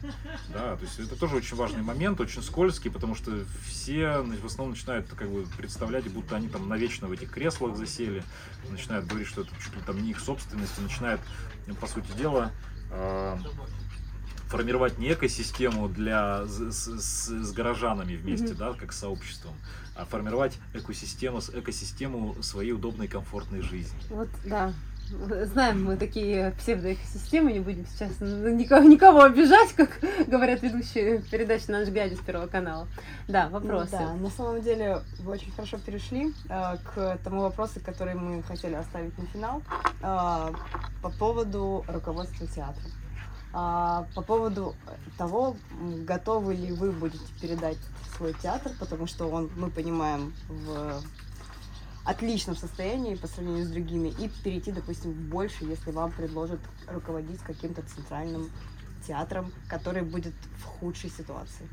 Да, то есть это тоже очень важный момент, очень скользкий, потому что все в основном начинают как бы представлять, будто они там навечно в этих креслах засели, начинают говорить, что это чуть ли там не их собственность, и начинают, по сути дела, э, формировать не экосистему для с, с- с- горожанами вместе, Мгм. да, как с сообществом, а формировать экосистему, с- экосистему своей удобной комфортной жизни. Вот, да. Знаем мы такие псевдоэкосистемы, не будем сейчас никого, никого обижать, как говорят ведущие передачи на наш глядя с Первого канала. Да, вопросы. Ну, да, на самом деле вы очень хорошо перешли э, к тому вопросу, который мы хотели оставить на финал, э, по поводу руководства театра. Э, по поводу того, готовы ли вы будете передать свой театр, потому что он, мы понимаем, в отличном состоянии по сравнению с другими и перейти, допустим, в больше, если вам предложат руководить каким-то центральным театром, который будет в худшей ситуации.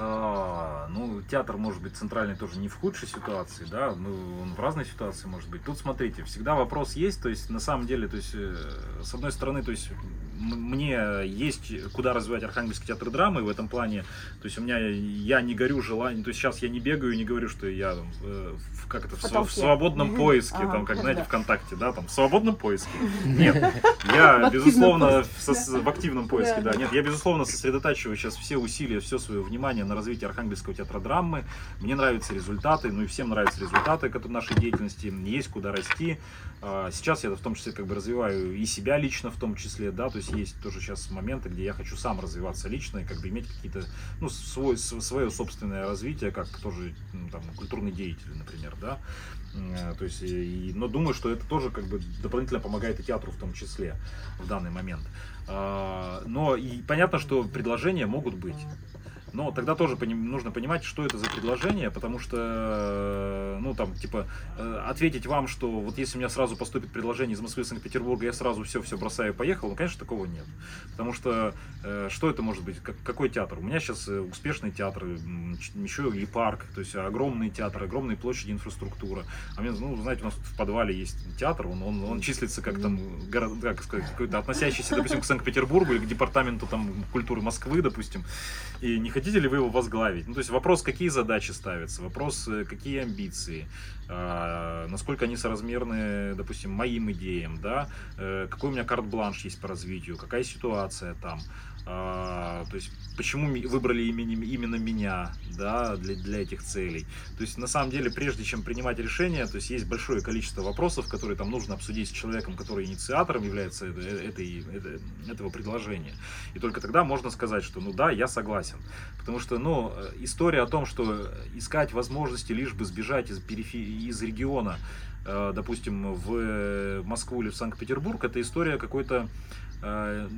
А, ну, театр может быть центральный тоже не в худшей ситуации, да, ну, он в разной ситуации может быть. Тут, смотрите, всегда вопрос есть, то есть, на самом деле, то есть, э, с одной стороны, то есть, мне есть куда развивать Архангельский театр драмы в этом плане. То есть у меня я не горю желанием, то есть сейчас я не бегаю и не говорю, что я э, в, как это, в, в свободном поиске, ага, там, как знаете, ВКонтакте, да, там, в свободном поиске. Нет, я, безусловно, в активном поиске, да. Нет, я, безусловно, сосредотачиваю сейчас все усилия, все свое внимание на развитии Архангельского театра драмы. Мне нравятся результаты, ну и всем нравятся результаты нашей деятельности, есть куда расти. А, сейчас я в том числе как бы развиваю и себя лично в том числе, да, то есть есть тоже сейчас моменты, где я хочу сам развиваться лично и как бы иметь какие-то, ну, свой, свое собственное развитие, как тоже ну, там, культурный деятель, например, да, э, то есть, и, но думаю, что это тоже как бы дополнительно помогает и театру в том числе в данный момент. А, но и понятно, что предложения могут быть. Но тогда тоже нужно понимать, что это за предложение, потому что, э, ну, там, типа, э, ответить вам, что вот если у меня сразу поступит предложение из Москвы, Санкт-Петербурга, я сразу все-все бросаю и поехал, ну, конечно, такого нет. Потому что, э, что это может быть? Какой театр? У меня сейчас успешный театр, еще и парк, то есть огромный театр, огромные площади, инфраструктура. А мне, ну, знаете, у нас в подвале есть театр, он, он, он числится как там, город, как сказать, какой-то относящийся, допустим, к Санкт-Петербургу или к департаменту там культуры Москвы, допустим, и не хотите ли вы его возглавить? Ну, то есть вопрос, какие задачи ставятся, вопрос, э, какие амбиции, э, насколько они соразмерны, допустим, моим идеям, да, э, какой у меня карт-бланш есть по развитию, какая ситуация там, а, то есть почему выбрали именно, именно меня да, для, для этих целей. То есть на самом деле, прежде чем принимать решение, то есть есть большое количество вопросов, которые там нужно обсудить с человеком, который инициатором является этой, этой, этого предложения. И только тогда можно сказать, что ну да, я согласен. Потому что ну, история о том, что искать возможности лишь бы сбежать из, из региона, э, допустим, в Москву или в Санкт-Петербург, это история какой-то э,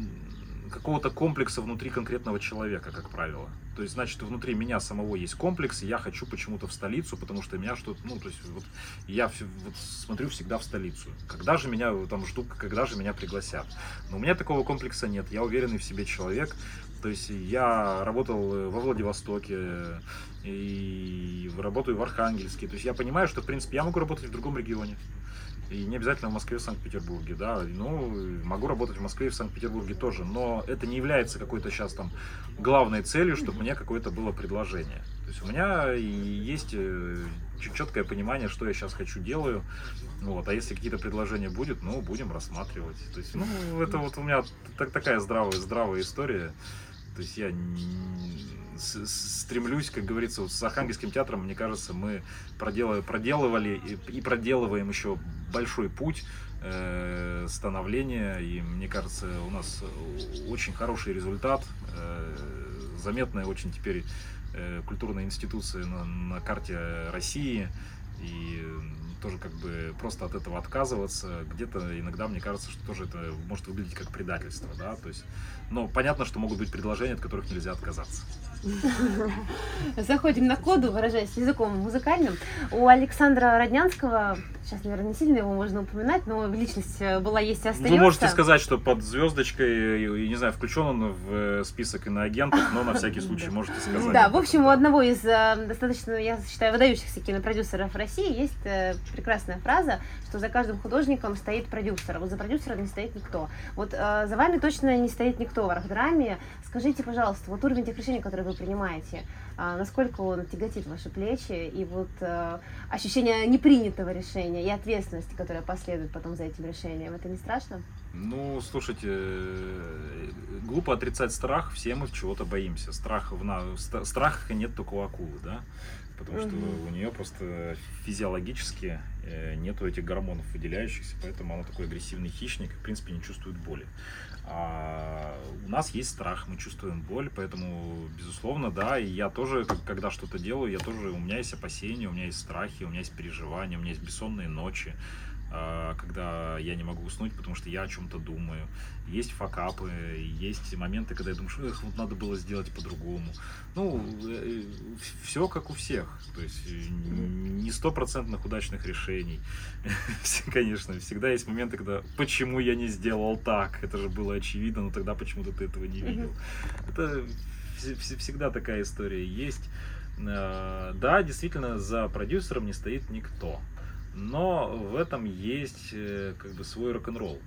какого-то комплекса внутри конкретного человека, как правило. То есть, значит, внутри меня самого есть комплекс, и я хочу почему-то в столицу, потому что меня что-то, ну, то есть, вот я вот смотрю всегда в столицу. Когда же меня там жду, когда же меня пригласят? Но у меня такого комплекса нет. Я уверенный в себе человек. То есть я работал во Владивостоке и работаю в Архангельске. То есть я понимаю, что, в принципе, я могу работать в другом регионе. И не обязательно в Москве и Санкт-Петербурге, да. Ну, могу работать в Москве и в Санкт-Петербурге тоже, но это не является какой-то сейчас там главной целью, чтобы мне какое-то было предложение. То есть у меня есть э, четкое понимание, что я сейчас хочу, делаю. Вот, а если какие-то предложения будет, ну, будем рассматривать. То есть, ну, это вот у меня так, такая здравая, здравая история. То есть я стремлюсь, как говорится, с Архангельским театром, мне кажется, мы проделывали, проделывали и проделываем еще большой путь э, становления, и мне кажется, у нас очень хороший результат, э, заметная очень теперь э, культурная институция на, на карте России, и тоже как бы просто от этого отказываться, где-то иногда мне кажется, что тоже это может выглядеть как предательство, да, то есть, но понятно, что могут быть предложения, от которых нельзя отказаться. Заходим на коду, выражаясь языком музыкальным. У Александра Роднянского, сейчас, наверное, не сильно его можно упоминать, но личность э, была, есть и остается. Вы можете сказать, что под звездочкой, не знаю, включен он в э, список иноагентов, но на всякий случай можете сказать. Да, в общем, у одного из э, достаточно, я считаю, выдающихся кинопродюсеров России есть прекрасная фраза, что за каждым художником стоит продюсер, а вот за продюсером не стоит никто. Вот за вами точно не стоит никто в Архдраме. Скажите, пожалуйста, вот уровень тех решений, которые вы принимаете, а, насколько он тяготит ваши плечи, и вот а, ощущение непринятого решения и ответственности, которая последует потом за этим решением, это не страшно? Ну, слушайте, э, глупо отрицать страх, все мы чего-то боимся. Страх в на... Страха нет только у акулы, да? Потому что у нее просто физиологически э, нету этих гормонов выделяющихся, поэтому она такой агрессивный хищник, в принципе, не чувствует боли. А у нас есть страх, мы чувствуем боль, поэтому, безусловно, да, и я тоже, когда что-то делаю, я тоже, у меня есть опасения, у меня есть страхи, у меня есть переживания, у меня есть бессонные ночи. А, когда я не могу уснуть, потому что я о чем-то думаю. Есть факапы, есть моменты, когда я думаю, что эх, вот надо было сделать по-другому. Ну, э, все как у всех. То есть э, не стопроцентных удачных решений. Конечно, всегда есть моменты, когда почему я не сделал так? Это же было очевидно, но тогда почему-то ты этого не видел. Это всегда такая история есть. Да, действительно, за продюсером не стоит никто. Но в этом есть э, как бы свой рок-н-ролл.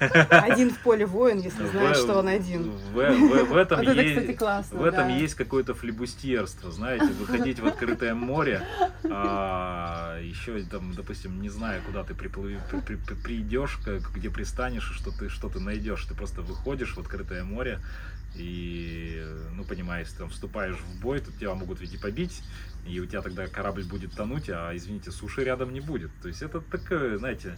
Один в поле воин, если знаешь, что он один. В, в, в этом, вот есть, кстати, классно, в этом да. есть какое-то флебустьерство, знаете, выходить в открытое море, а, еще там, допустим, не знаю, куда ты приплыв, при, при, придешь, где пристанешь, что ты что ты найдешь, ты просто выходишь в открытое море и, ну, понимаешь, там вступаешь в бой, тут тебя могут ведь и побить, и у тебя тогда корабль будет тонуть, а, извините, суши рядом не будет. То есть это такое, знаете,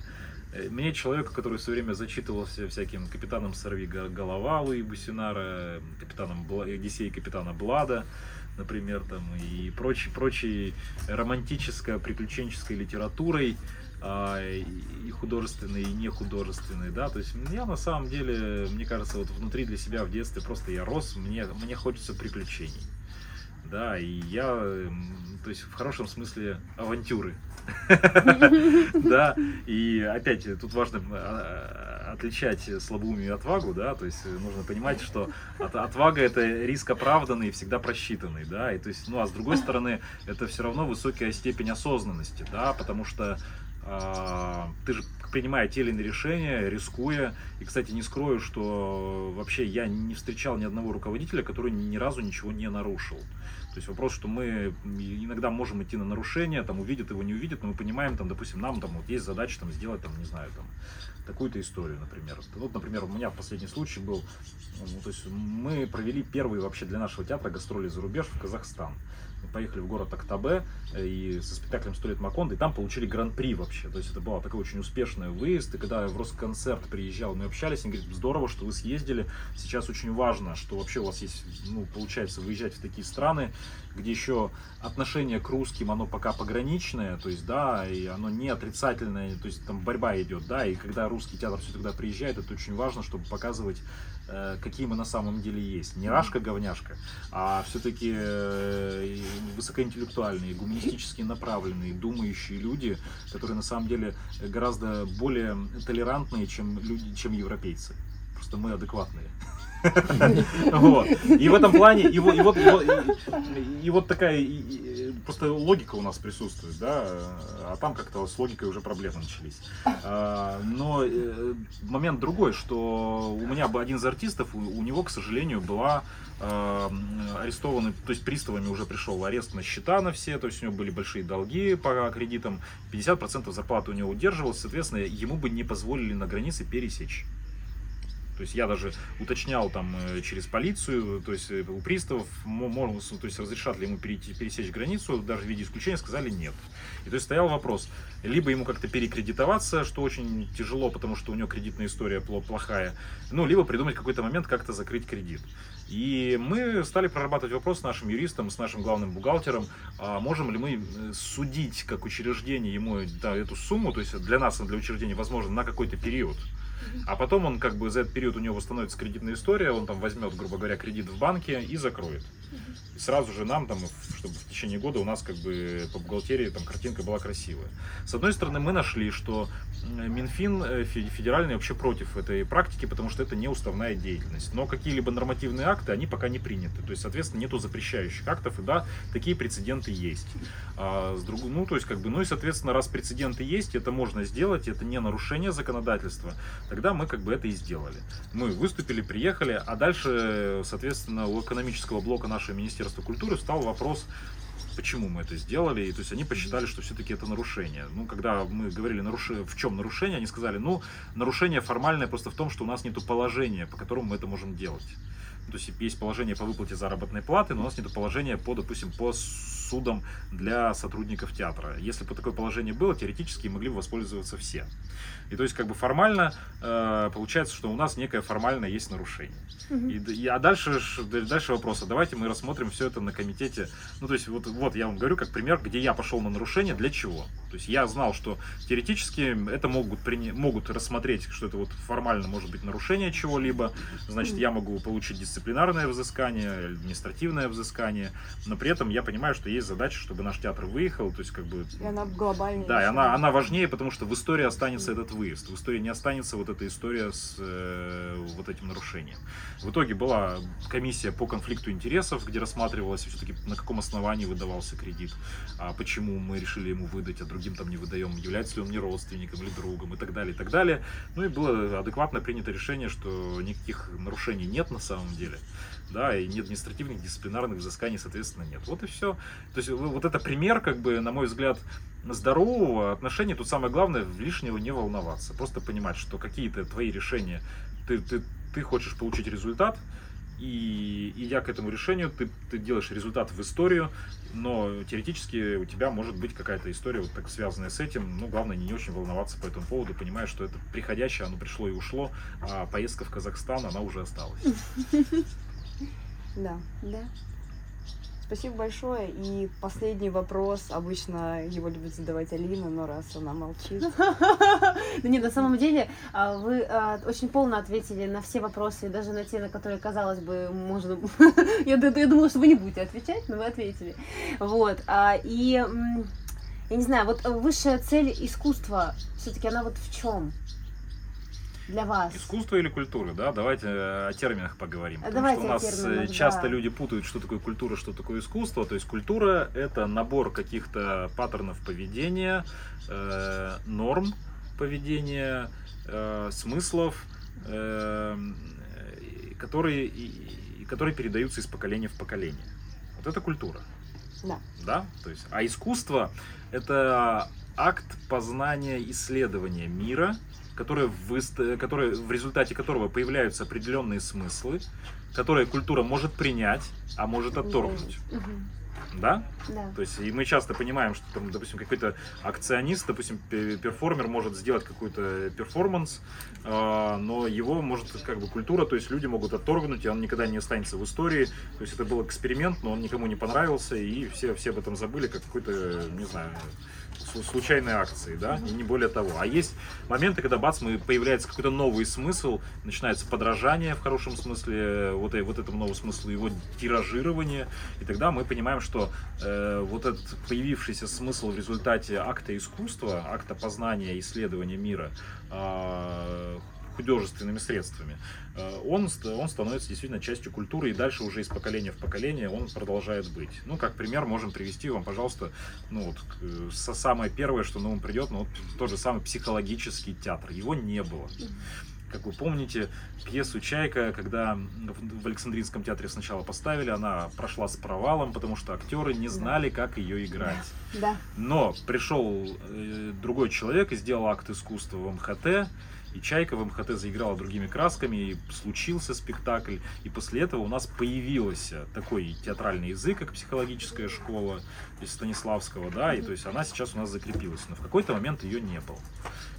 э, мне человек, который все время зачитывался всяким капитаном Сорви голова Луи Бусинара, капитаном Одиссей капитана Блада, например, там, и прочей, прочей романтической, приключенческой литературой, а, и художественной, и нехудожественной, да, то есть я на самом деле, мне кажется, вот внутри для себя в детстве просто я рос, мне, мне хочется приключений да, и я, то есть в хорошем смысле авантюры, да, и опять тут важно а, отличать слабоумие и отвагу, да, то есть нужно понимать, что отвага это риск оправданный и всегда просчитанный, да, и то есть, ну а с другой стороны это все равно высокая степень осознанности, да, потому что э, ты же принимая те или иные решения, рискуя. И, кстати, не скрою, что вообще я не встречал ни одного руководителя, который ни разу ничего не нарушил. То есть вопрос, что мы иногда можем идти на нарушение, там увидят его, не увидят, но мы понимаем, там, допустим, нам там вот есть задача там сделать, там, не знаю, там, такую-то историю, например. Вот, например, у меня в последний случай был, ну, то есть мы провели первый вообще для нашего театра гастроли за рубеж в Казахстан поехали в город Актабе э, и со спектаклем «Сто лет Маконда», и там получили гран-при вообще. То есть это был такой очень успешный выезд, и когда в Росконцерт приезжал, мы общались, они говорят, здорово, что вы съездили, сейчас очень важно, что вообще у вас есть, ну, получается, выезжать в такие страны, где еще отношение к русским, оно пока пограничное, то есть, да, и оно не отрицательное, то есть там борьба идет, да, и когда русский театр все тогда приезжает, это очень важно, чтобы показывать Э, какие мы на самом деле есть. Не рашка-говняшка, а все-таки э, высокоинтеллектуальные, гуманистически направленные, думающие люди, которые на самом деле гораздо более толерантные, чем люди, чем европейцы. Просто мы адекватные. И в этом плане, и вот, такая просто логика у нас присутствует, да, а там как-то с логикой уже проблемы начались. А, но э, момент другой, что у меня один из артистов, у, него, к сожалению, была э, арестованы, то есть приставами уже пришел арест на счета на все, то есть у него были большие долги по кредитам, 50% зарплаты у него удерживалось, соответственно, ему бы не позволили на границе пересечь. То есть я даже уточнял там э, через полицию, то есть э, у приставов, можно, то есть разрешат ли ему перейти, пересечь границу, даже в виде исключения сказали нет. И то есть стоял вопрос, либо ему как-то перекредитоваться, что очень тяжело, потому что у него кредитная история плохая, ну, либо придумать какой-то момент как-то закрыть кредит. И мы стали прорабатывать вопрос с нашим юристом, с нашим главным бухгалтером, а можем ли мы э, судить как учреждение ему да, эту сумму, то есть для нас, для учреждения, возможно, на какой-то период. А потом он как бы за этот период у него восстановится кредитная история, он там возьмет, грубо говоря, кредит в банке и закроет. Сразу же нам, там, чтобы в течение года у нас как бы по бухгалтерии там картинка была красивая. С одной стороны, мы нашли, что Минфин э, федеральный вообще против этой практики, потому что это не уставная деятельность. Но какие-либо нормативные акты, они пока не приняты. То есть, соответственно, нету запрещающих актов, и да, такие прецеденты есть. А с друг... Ну, то есть, как бы, ну и, соответственно, раз прецеденты есть, это можно сделать, это не нарушение законодательства, тогда мы как бы это и сделали. Мы выступили, приехали, а дальше, соответственно, у экономического блока нашего Министерства культуры встал вопрос, почему мы это сделали, и то есть они посчитали, что все-таки это нарушение. Ну, когда мы говорили, наруш... в чем нарушение, они сказали, ну, нарушение формальное просто в том, что у нас нет положения, по которому мы это можем делать. То есть есть положение по выплате заработной платы, но у нас нет положения по, допустим, по судом для сотрудников театра. Если бы такое положение было, теоретически могли бы воспользоваться все. И то есть как бы формально э, получается, что у нас некое формальное есть нарушение. Угу. И, и, а дальше, дальше вопрос, а давайте мы рассмотрим все это на комитете. Ну то есть вот, вот я вам говорю как пример, где я пошел на нарушение, для чего. То есть я знал, что теоретически это могут, приня... могут рассмотреть, что это вот формально может быть нарушение чего-либо. Значит, я могу получить дисциплинарное взыскание, административное взыскание. Но при этом я понимаю, что есть задача, чтобы наш театр выехал. То есть как бы... И она глобальнее. Да, и она, она важнее, потому что в истории останется этот выезд. В истории не останется вот эта история с э, вот этим нарушением. В итоге была комиссия по конфликту интересов, где рассматривалось все-таки на каком основании выдавался кредит, а почему мы решили ему выдать, а другим там не выдаем, является ли он не родственником или другом и так далее, и так далее. Ну и было адекватно принято решение, что никаких нарушений нет на самом деле да, и нет административных, дисциплинарных взысканий, соответственно, нет. Вот и все. То есть вот это пример, как бы, на мой взгляд, здорового отношения. Тут самое главное, лишнего не волноваться. Просто понимать, что какие-то твои решения, ты, ты, ты хочешь получить результат, и идя к этому решению, ты, ты делаешь результат в историю, но теоретически у тебя может быть какая-то история, вот так связанная с этим. Ну, главное, не очень волноваться по этому поводу, понимая, что это приходящее, оно пришло и ушло, а поездка в Казахстан, она уже осталась. Да. Да. Спасибо большое. И последний вопрос. Обычно его любит задавать Алина, но раз она молчит. Да нет, на самом деле а, вы а, очень полно ответили на все вопросы, даже на те, на которые, казалось бы, можно... Я думала, что вы не будете отвечать, но вы ответили. Вот. А, и я не знаю, вот высшая цель искусства, все-таки она вот в чем? Для вас? Искусство или культура, да? Давайте э, о терминах поговорим. Потому Давайте что у нас э, терминах, часто да. люди путают, что такое культура, что такое искусство. То есть культура это набор каких-то паттернов поведения, э, норм поведения, э, смыслов, э, которые, которые передаются из поколения в поколение. Вот это культура. Да. Да? То есть, а искусство это акт познания, исследования мира, которое в, которое, в результате которого появляются определенные смыслы, которые культура может принять, а может отторгнуть. Да? Да. То есть, и мы часто понимаем, что там, допустим, какой-то акционист, допустим, перформер может сделать какой-то перформанс, э, но его может как бы культура, то есть люди могут отторгнуть, и он никогда не останется в истории. То есть это был эксперимент, но он никому не понравился, и все, все об этом забыли, как какой-то, не знаю, случайные акции, да, и не более того. А есть моменты, когда бац, мы, появляется какой-то новый смысл, начинается подражание в хорошем смысле, вот, и, вот этому новому смыслу, его тиражирование, и тогда мы понимаем, что э, вот этот появившийся смысл в результате акта искусства, акта познания, исследования мира, э, художественными средствами, э, он, он становится действительно частью культуры, и дальше уже из поколения в поколение он продолжает быть. Ну, как пример, можем привести вам, пожалуйста, ну вот, самое первое, что на ум придет, ну вот тот же самый психологический театр. Его не было. Как вы помните, пьесу «Чайка», когда в Александринском театре сначала поставили, она прошла с провалом, потому что актеры не знали, как ее играть. Да. Но пришел э, другой человек и сделал акт искусства в МХТ, и Чайка в МХТ заиграла другими красками, и случился спектакль. И после этого у нас появился такой театральный язык, как психологическая школа из Станиславского, да, и то есть она сейчас у нас закрепилась, но в какой-то момент ее не было.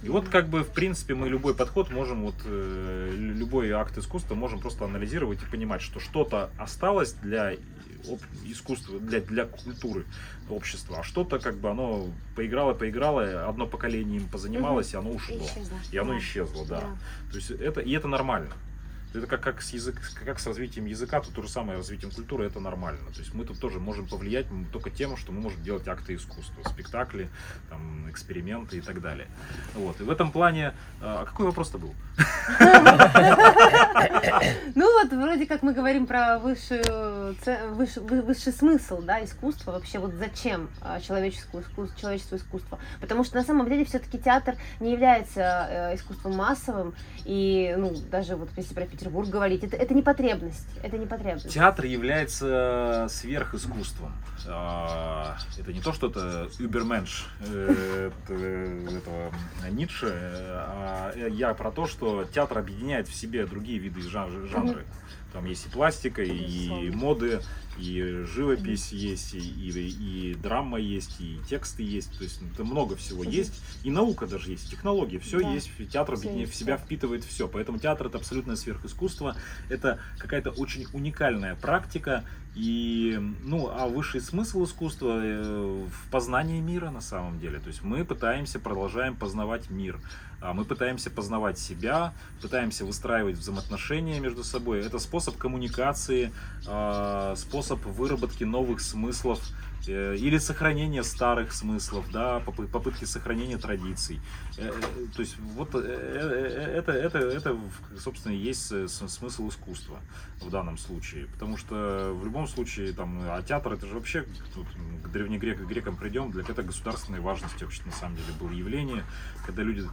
И вот как бы в принципе мы любой подход можем, вот э, любой акт искусства можем просто анализировать и понимать, что что-то осталось для искусства, для, для культуры общества, а что-то как бы оно поиграло, поиграло, одно поколение им позанималось, угу. и оно ушло. Исчезло. И оно да. исчезло, да. да. То есть это, и это нормально. Это как, как, с язык, как с развитием языка, то то же самое развитием культуры, это нормально. То есть мы тут тоже можем повлиять только тем, что мы можем делать акты искусства, спектакли, там, эксперименты и так далее. Вот. И в этом плане... А какой вопрос-то был? Ну вот, вроде как мы говорим про высший, высший, смысл да, искусства, вообще вот зачем а, человеческому человечеству искусство. Потому что на самом деле все-таки театр не является э, искусством массовым, и ну, даже вот если про Петербург говорить, это, это не потребность, это не потребность. Театр является сверхискусством. А, это не то, что это Übermensch э, этого Ницше, а я про то, что театр объединяет в себе другие виды жанры. Там есть и пластика, и моды, и живопись есть, и, и, и драма есть, и тексты есть. То есть это много всего есть. И наука даже есть, технологии. Все да. есть. Театр все в себя все. впитывает все. Поэтому театр это абсолютное сверхискусство. Это какая-то очень уникальная практика. И, ну, а высший смысл искусства э, в познании мира на самом деле. То есть мы пытаемся, продолжаем познавать мир. А мы пытаемся познавать себя, пытаемся выстраивать взаимоотношения между собой. Это способ коммуникации, а, способ выработки новых смыслов э, или сохранения старых смыслов, да, попытки сохранения традиций. Э, э, то есть вот это, это, это, собственно, есть смысл искусства в данном случае. Потому что в любом случае, там, а театр это же вообще, тут, к древнегрекам грекам придем, для этого государственной важности вообще на самом деле было явление, когда люди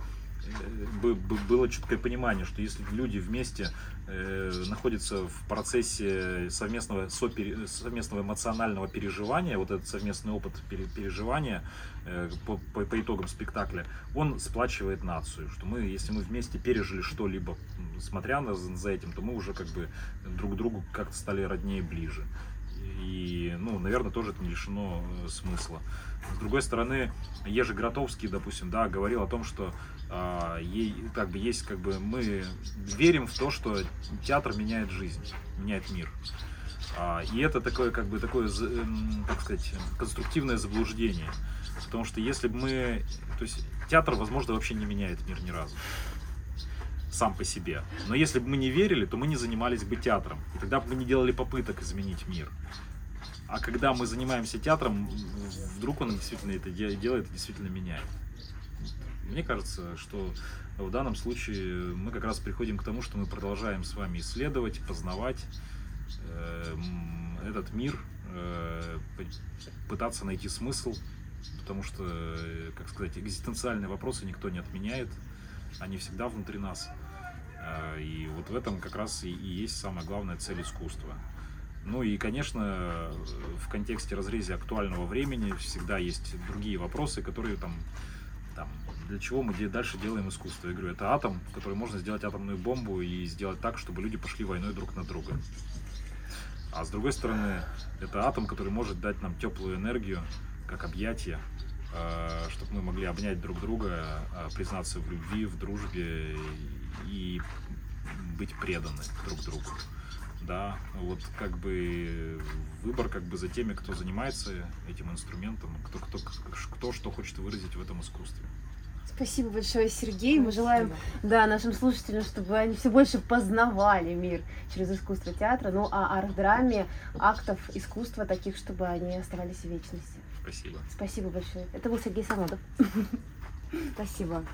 было четкое понимание, что если люди вместе э, находятся в процессе совместного, совместного эмоционального переживания, вот этот совместный опыт переживания э, по, по, по итогам спектакля, он сплачивает нацию, что мы, если мы вместе пережили что-либо, смотря на, за этим, то мы уже как бы друг другу как-то стали роднее ближе. И, ну, наверное, тоже это не лишено э, смысла. С другой стороны, Ежи Гротовский, допустим, да, говорил о том, что как бы есть, как бы мы верим в то, что театр меняет жизнь, меняет мир. А, и это такое, как бы, такое, как сказать, конструктивное заблуждение. Потому что если бы мы, то есть театр, возможно, вообще не меняет мир ни разу сам по себе. Но если бы мы не верили, то мы не занимались бы театром. И тогда бы мы не делали попыток изменить мир. А когда мы занимаемся театром, вдруг он действительно это делает и действительно меняет. Мне кажется, что в данном случае мы как раз приходим к тому, что мы продолжаем с вами исследовать, познавать э, этот мир, э, пытаться найти смысл, потому что, э, как сказать, экзистенциальные вопросы никто не отменяет, они всегда внутри нас. И вот в этом как раз и есть самая главная цель искусства. Ну и, конечно, в контексте разрезе актуального времени всегда есть другие вопросы, которые там, там для чего мы дальше делаем искусство. Я говорю, это атом, в который можно сделать атомную бомбу и сделать так, чтобы люди пошли войной друг на друга. А с другой стороны, это атом, который может дать нам теплую энергию, как объятие, э, чтобы мы могли обнять друг друга, э, признаться в любви, в дружбе и быть преданы друг другу. Да, вот как бы выбор как бы за теми, кто занимается этим инструментом, кто, кто, кто что хочет выразить в этом искусстве. Спасибо большое, Сергей. Мы желаем да, нашим слушателям, чтобы они все больше познавали мир через искусство театра. Ну, а арт-драме, актов искусства таких, чтобы они оставались в вечности. Спасибо. Спасибо большое. Это был Сергей Самодов. Спасибо.